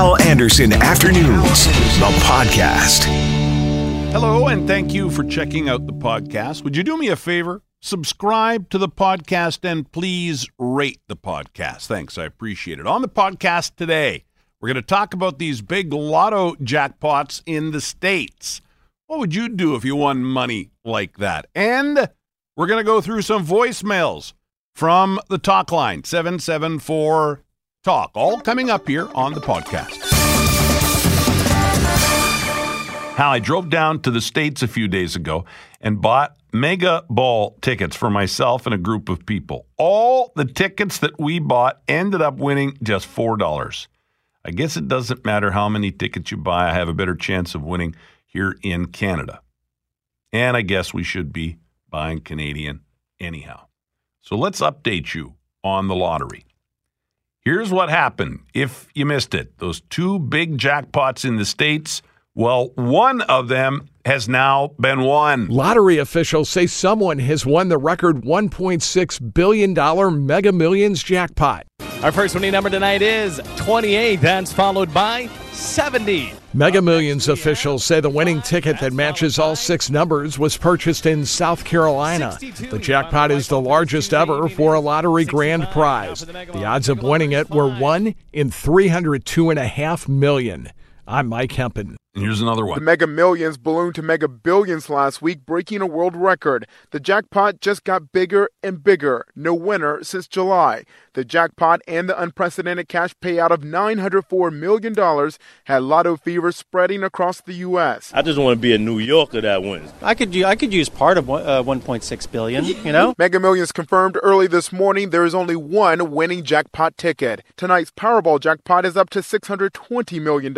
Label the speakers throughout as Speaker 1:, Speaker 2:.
Speaker 1: Hal Anderson Afternoons, the podcast.
Speaker 2: Hello, and thank you for checking out the podcast. Would you do me a favor? Subscribe to the podcast and please rate the podcast. Thanks, I appreciate it. On the podcast today, we're going to talk about these big lotto jackpots in the States. What would you do if you won money like that? And we're going to go through some voicemails from the talk line 774 Talk, all coming up here on the podcast. Hal, I drove down to the States a few days ago and bought mega ball tickets for myself and a group of people. All the tickets that we bought ended up winning just $4. I guess it doesn't matter how many tickets you buy, I have a better chance of winning here in Canada. And I guess we should be buying Canadian anyhow. So let's update you on the lottery. Here's what happened if you missed it. Those two big jackpots in the States, well, one of them has now been won.
Speaker 3: Lottery officials say someone has won the record $1.6 billion Mega Millions jackpot.
Speaker 4: Our first winning number tonight is 28. That's followed by 70.
Speaker 3: Mega Millions officials say the winning ticket that matches all six numbers was purchased in South Carolina. The jackpot is the largest ever for a lottery grand prize. The odds of winning it were 1 in 302.5 million. I'm Mike Hempen.
Speaker 2: And here's another one.
Speaker 5: The
Speaker 2: one.
Speaker 5: Mega Millions ballooned to Mega Billions last week, breaking a world record. The jackpot just got bigger and bigger. No winner since July. The jackpot and the unprecedented cash payout of $904 million had lotto fever spreading across the U.S.
Speaker 6: I just want to be a New Yorker that wins.
Speaker 7: I could u- I could use part of uh, 1.6 billion. You know,
Speaker 5: Mega Millions confirmed early this morning there is only one winning jackpot ticket. Tonight's Powerball jackpot is up to $620 million.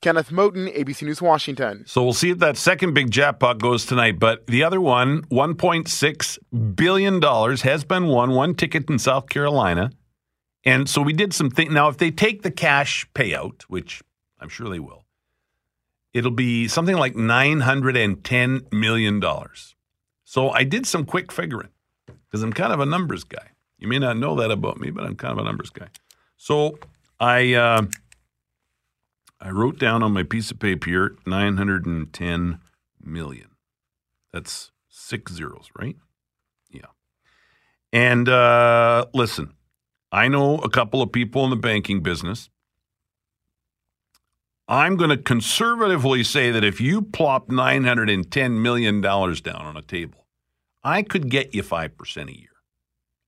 Speaker 5: Kenneth Moton, ABC News, Washington.
Speaker 2: So we'll see if that second big jackpot goes tonight. But the other one, $1.6 billion, has been won, one ticket in South Carolina. And so we did some things. Now, if they take the cash payout, which I'm sure they will, it'll be something like $910 million. So I did some quick figuring because I'm kind of a numbers guy. You may not know that about me, but I'm kind of a numbers guy. So I. Uh, I wrote down on my piece of paper here 910 million. That's six zeros, right? Yeah. And uh, listen, I know a couple of people in the banking business. I'm going to conservatively say that if you plop $910 million down on a table, I could get you 5% a year.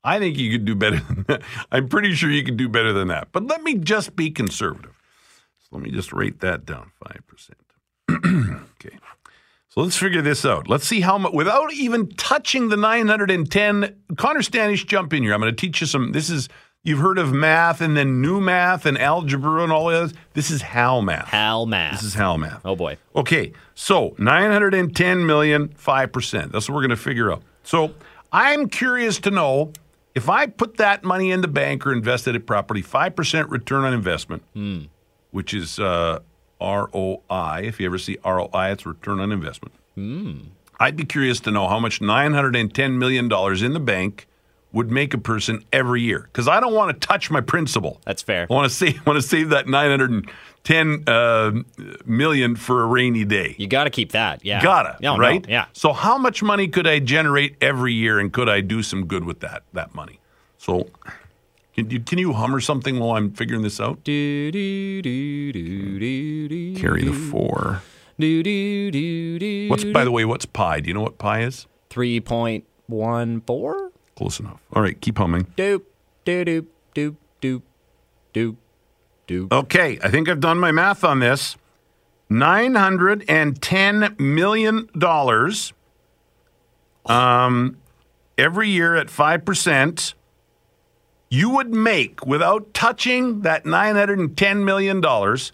Speaker 2: I think you could do better than that. I'm pretty sure you could do better than that. But let me just be conservative. Let me just rate that down 5%. okay. So let's figure this out. Let's see how much, without even touching the 910, Connor Stanish, jump in here. I'm going to teach you some. This is, you've heard of math and then new math and algebra and all that. This is Hal math.
Speaker 4: Hal math.
Speaker 2: This is Hal math.
Speaker 4: oh boy.
Speaker 2: Okay, so 910 million, 5%. That's what we're going to figure out. So I'm curious to know if I put that money in the bank or invested it properly, 5% return on investment, hmm. Which is uh, ROI. If you ever see ROI, it's return on investment. I'd be curious to know how much $910 million in the bank would make a person every year because I don't want to touch my principal.
Speaker 4: That's fair.
Speaker 2: I want to save, want to save that 910 uh, million for a rainy day.
Speaker 4: You got to keep that. Yeah.
Speaker 2: Gotta,
Speaker 4: No, no,
Speaker 2: right?
Speaker 4: yeah.
Speaker 2: So how much money could I generate every year, and could I do some good with that that money? So, can you can you hum or something while I'm figuring this out?
Speaker 4: Do, do, do, do, do, do,
Speaker 2: Carry the four.
Speaker 4: Do, do, do, do,
Speaker 2: What's by the way? What's pi? Do you know what pi is?
Speaker 4: 3.14?
Speaker 2: Close enough. All right, keep humming.
Speaker 4: Doop, doop, doop, doop, doop, doop, doop.
Speaker 2: Okay, I think I've done my math on this. Nine hundred and ten million dollars. Um, every year at five percent, you would make without touching that nine hundred and ten million dollars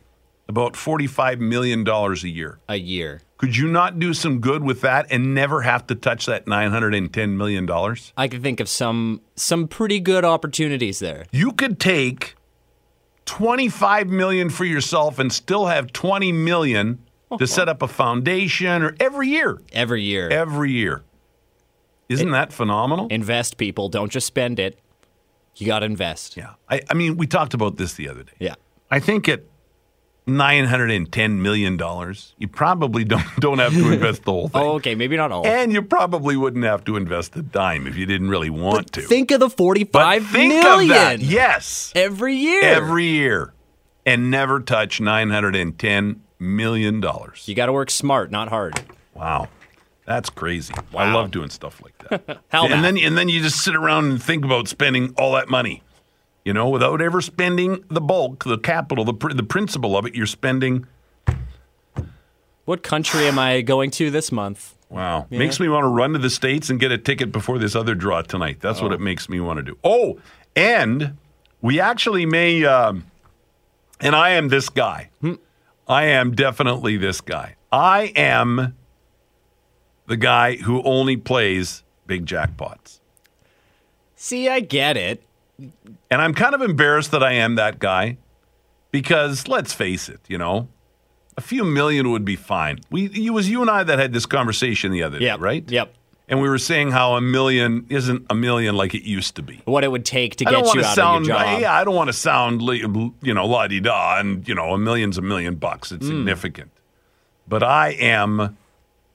Speaker 2: about forty-five million dollars a year.
Speaker 4: A year.
Speaker 2: Could you not do some good with that and never have to touch that nine hundred and ten million dollars?
Speaker 4: I can think of some some pretty good opportunities there.
Speaker 2: You could take 25 million for yourself and still have 20 million to set up a foundation or every year.
Speaker 4: Every year.
Speaker 2: Every year. Isn't that phenomenal?
Speaker 4: invest people. Don't just spend it. You got to invest.
Speaker 2: yeah. I, I mean, we talked about this the other day.
Speaker 4: Yeah.
Speaker 2: I think at nine hundred and ten million dollars. You probably don't don't have to invest the whole oh, thing.
Speaker 8: Oh, okay, maybe not all.
Speaker 2: And you probably wouldn't have to invest a dime if you didn't really want to.
Speaker 8: Think of the
Speaker 2: but
Speaker 8: forty-five
Speaker 2: think
Speaker 8: million
Speaker 2: of that. Yes.
Speaker 8: every year.
Speaker 2: Every year. And never touch nine hundred and ten million dollars.
Speaker 8: you got to work smart, not hard.
Speaker 2: Wow. That's crazy. I love doing stuff like that.
Speaker 8: Hal,
Speaker 2: and then and then you just sit around and think about spending all that money. You know, without ever spending the bulk, the capital, the pr- the principle of it, you're spending
Speaker 8: what country am I going to this month?
Speaker 2: Wow. Makes me want to run to the States and get a ticket before this other draw tonight. That's what it makes me want to do. Oh, and we actually may, um, and I am this guy. I am definitely this guy. I am the guy who only plays big jackpots.
Speaker 8: See, I get it.
Speaker 2: And I'm kind of embarrassed that I am that guy because let's face it, you know, a few million would be fine. We it was you and I that had this conversation the other
Speaker 8: Yep.
Speaker 2: day, right?
Speaker 8: Yep.
Speaker 2: And we were saying how a million isn't a million like it used to be.
Speaker 8: What it would take to
Speaker 2: I
Speaker 8: get you
Speaker 2: to
Speaker 8: out
Speaker 2: sound,
Speaker 8: of your job.
Speaker 2: yeah, I don't want to sound, you know, la di da, and you know, a million's a million bucks. It's mm. significant, but I am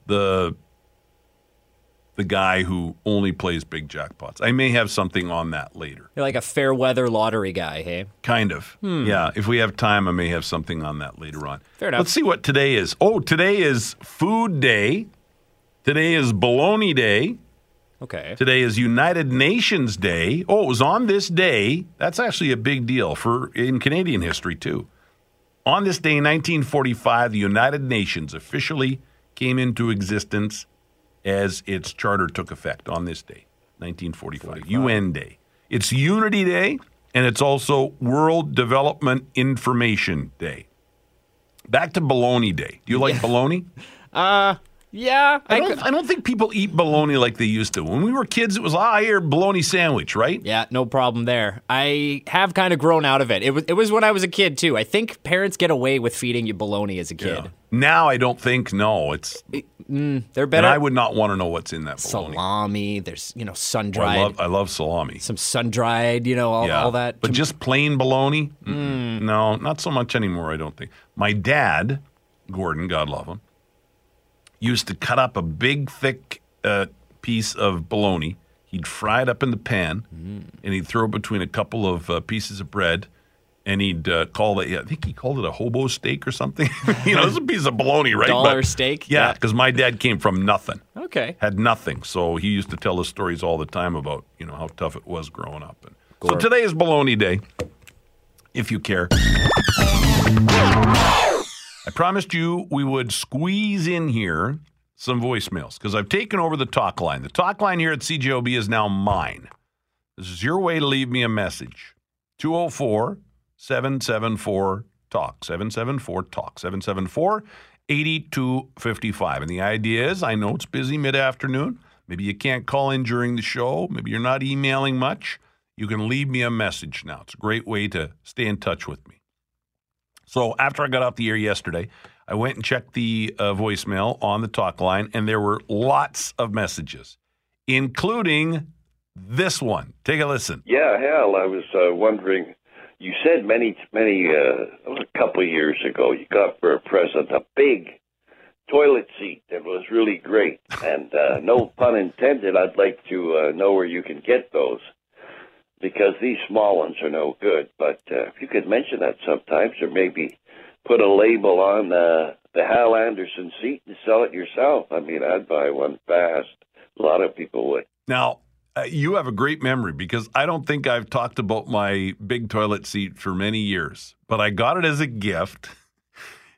Speaker 2: the the guy who only plays big jackpots. I may have something on that later.
Speaker 8: You're like a fair weather lottery guy, hey?
Speaker 2: Kind of. Yeah. If we have time, I may have something on that later on.
Speaker 8: Hmm. Fair enough.
Speaker 2: Let's see what today is. Oh, today is Food Day. Today is Bologna Day.
Speaker 8: Okay.
Speaker 2: Today is United Nations Day. Oh, it was on this day. That's actually a big deal for in Canadian history too. On this day, in 1945, the United Nations officially came into existence as its charter took effect on this day, 1945, UN Day. It's Unity Day, and it's also World Development Information Day. Back to Bologna Day. Do you like bologna?
Speaker 8: Uh, Yeah.
Speaker 2: I
Speaker 8: I
Speaker 2: don't,
Speaker 8: could-
Speaker 2: I don't think people eat bologna like they used to. When we were kids, it was, ah, here, bologna sandwich, right?
Speaker 8: yeah, no problem there. I have kind of grown out of it. It was it was when I was a kid too. I think parents get away with feeding you bologna as a kid.
Speaker 2: Now I don't think, no. It's
Speaker 8: They're
Speaker 2: And
Speaker 8: better.
Speaker 2: I would not want to know what's in that bologna.
Speaker 8: salami. There's you know sun dried,
Speaker 2: I love, I love salami.
Speaker 8: some sun dried. You know all,
Speaker 2: yeah.
Speaker 8: all that.
Speaker 2: But just plain bologna? Mm. No, not so much anymore, I don't think. My dad, Gordon, God love him, used to cut up a big, thick uh, piece of bologna. He'd fry it up in the pan, and he'd throw it between a couple of uh, pieces of bread, and he'd uh, call it, I think he called it a hobo steak or something. you know, it's a piece of bologna, right?
Speaker 8: Dollar steak?
Speaker 2: Yeah,
Speaker 8: Yeah.
Speaker 2: because my dad came from nothing
Speaker 8: okay.
Speaker 2: had nothing. So he used to tell us stories all the time about you know how tough it was growing up. And so today is Bologna Day, if you care. I promised you we would squeeze in here some voicemails because I've taken over the talk line. The talk line here at CJOB is now mine. This is your way to leave me a message. 204 774 TALK. 774 TALK. 774 8255. And the idea is I know it's busy mid afternoon. Maybe you can't call in during the show. Maybe you're not emailing much. You can leave me a message now. It's a great way to stay in touch with me. So after I got off the air yesterday, I went and checked the uh, voicemail on the talk line, and there were lots of messages, including this one. Take a listen.
Speaker 9: Yeah, Hal, I was uh, wondering. You said many, many, uh, a couple of years ago, you got for a present a big toilet seat that was really great. And uh, no pun intended, I'd like to uh, know where you can get those because these small ones are no good. But uh, if you could mention that sometimes, or maybe put a label on uh, the Hal Anderson seat and sell it yourself. I mean, I'd buy one fast. A lot of people would.
Speaker 2: Now, uh, you have a great memory because I don't think I've talked about my big toilet seat for many years, but I got it as a gift.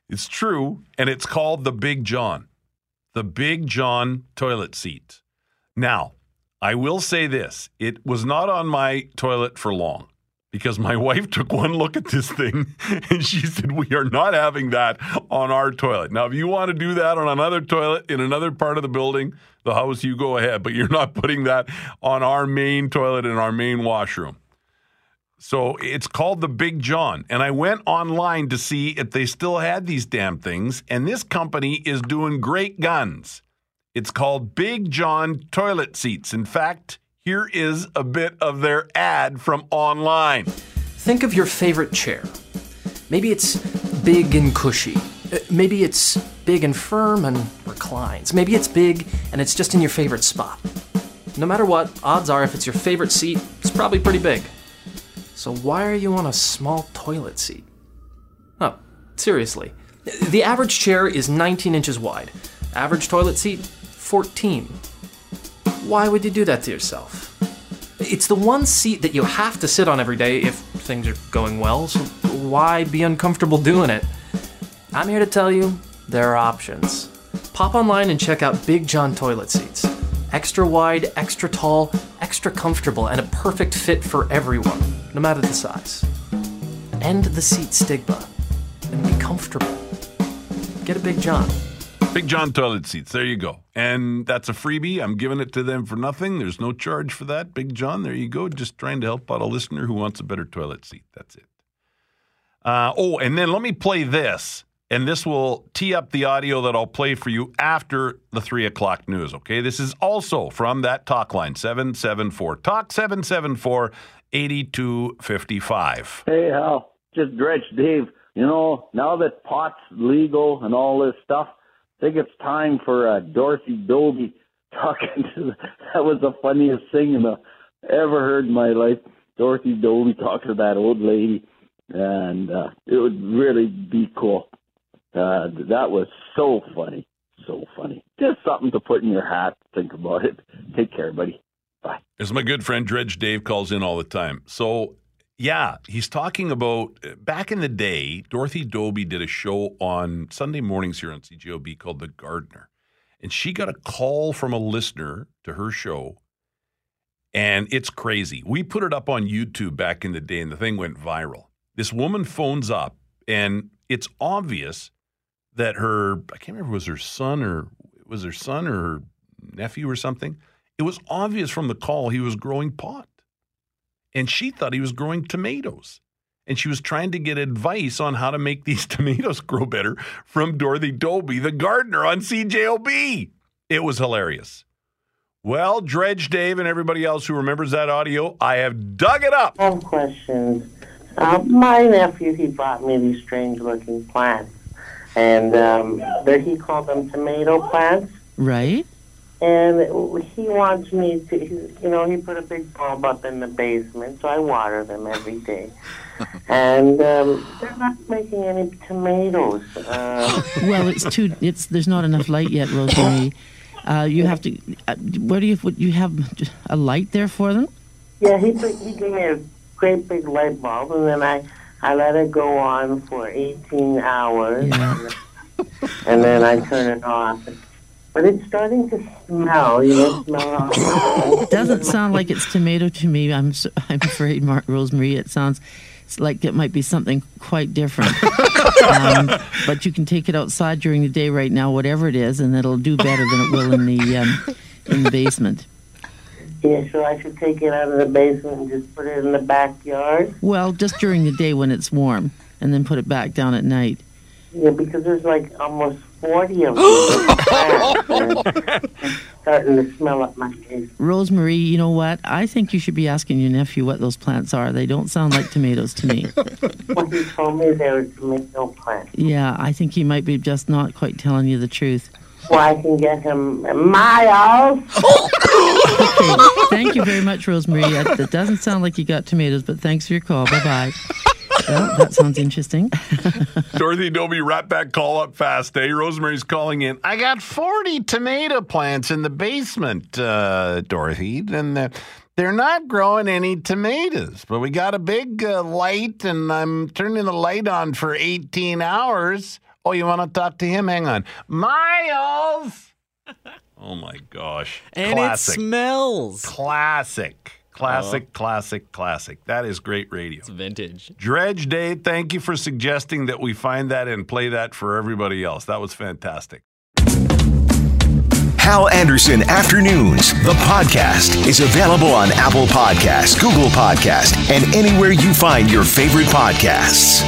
Speaker 2: It's true, and it's called the Big John, the Big John toilet seat. Now, I will say this it was not on my toilet for long because my wife took one look at this thing and she said, We are not having that on our toilet. Now, if you want to do that on another toilet in another part of the building, the house, you go ahead, but you're not putting that on our main toilet in our main washroom. So it's called the Big John. And I went online to see if they still had these damn things. And this company is doing great guns. It's called Big John Toilet Seats. In fact, here is a bit of their ad from online.
Speaker 10: Think of your favorite chair. Maybe it's big and cushy. Uh, Maybe it's big and firm and reclines. Maybe it's big and it's just in your favorite spot. No matter what, odds are if it's your favorite seat, it's probably pretty big. So why are you on a small toilet seat? Oh, seriously. The average chair is 19 inches wide. Average toilet seat, 14. Why would you do that to yourself? It's the one seat that you have to sit on every day if things are going well, so why be uncomfortable doing it? I'm here to tell you there are options. Pop online and check out Big John toilet seats. Extra wide, extra tall, extra comfortable, and a perfect fit for everyone, no matter the size. End the seat stigma and be comfortable. Get a Big John.
Speaker 2: Big John toilet seats. There you go. And that's a freebie. I'm giving it to them for nothing. There's no charge for that. Big John, there you go. Just trying to help out a listener who wants a better toilet seat. That's it. Uh, oh, and then let me play this. And this will tee up the audio that I'll play for you after the three o'clock news. Okay. This is also from that talk line 774 talk 774 8255.
Speaker 11: Hey, Hal. Just Dredge Dave. You know, now that pot's legal and all this stuff, I think it's time for uh, Dorothy Dobbie talking to the, that was the funniest thing in the ever heard in my life. Dorothy Dobbie talking to that old lady, and uh, it would really be cool. Uh, that was so funny, so funny. Just something to put in your hat. Think about it. Take care, buddy. Bye.
Speaker 2: As my good friend Dredge Dave calls in all the time. So, yeah, he's talking about uh, back in the day, Dorothy Dobbie did a show on Sunday mornings here on CJOB called The Gardener. And she got a call from a listener to her show. And it's crazy. We put it up on YouTube back in the day, and the thing went viral. This woman phones up, and it's obvious that her, I can't remember, was her son or was her son or her nephew or something? It was obvious from the call he was growing pot. And she thought he was growing tomatoes. And she was trying to get advice on how to make these tomatoes grow better from Dorothy Dobbie, the gardener on CJOB. It was hilarious. Well, Dredge Dave and everybody else who remembers that audio, I have dug it up.
Speaker 12: I have questions. Uh, my nephew, he brought me these strange looking plants. And um, there he called them tomato plants.
Speaker 13: Right.
Speaker 12: And he wants me to, you know, he put a big bulb up in the basement, so I water them every day. and um, they're not making any tomatoes. Uh,
Speaker 13: Well, it's too. It's there's not enough light yet, Rosemary. Uh, you have to. Uh, where do you? What, you have a light there for them?
Speaker 12: yeah, he put, he gave me a great big light bulb, and then I, I let it go on for 18 hours. and then I turn it off. But it's starting to smell. You know, smell.
Speaker 13: It doesn't sound like it's tomato to me. I'm. s- I'm afraid, Mark Rosemary. It sounds. It's like it might be something quite different. um, but you can take it outside during the day right now, whatever it is, and it'll do better than it will in the um, in the basement.
Speaker 12: Yeah, so I should take it out of the basement and just put it in the backyard.
Speaker 13: Well, just during the day when it's warm, and then put it back down at night.
Speaker 12: Yeah, because there's like almost 40 of them. plants, and it's starting to smell up my face.
Speaker 13: Rosemary, you know what? I think you should be asking your nephew what those plants are. They don't sound like tomatoes to me.
Speaker 12: Well, he told me they were tomato plants.
Speaker 13: Yeah, I think he might be just not quite telling you the truth.
Speaker 12: Well, I can get him miles.
Speaker 13: Okay, thank you very much, Rosemary. That, that doesn't sound like you got tomatoes, but thanks for your call. Bye bye. Well, that sounds interesting.
Speaker 2: Dorothy Dobbie, wrap that call up fast, eh? Rosemary's calling in. I got 40 tomato plants in the basement, uh, Dorothy, and uh, they're not growing any tomatoes. But we got a big uh, light, and I'm turning the light on for 18 hours. Oh, you want to talk to him? Hang on. Miles! Oh my gosh.
Speaker 8: And
Speaker 2: Classic.
Speaker 8: it smells.
Speaker 2: Classic. Classic,
Speaker 8: Oh.
Speaker 2: classic, classic. That is great radio. It's
Speaker 8: vintage.
Speaker 2: Dredge Dave, thank you for suggesting that we find that and play that for everybody else. That was fantastic.
Speaker 1: Hal Anderson Afternoons, the podcast, is available on Apple Podcasts, Google Podcasts, and anywhere you find your favorite podcasts.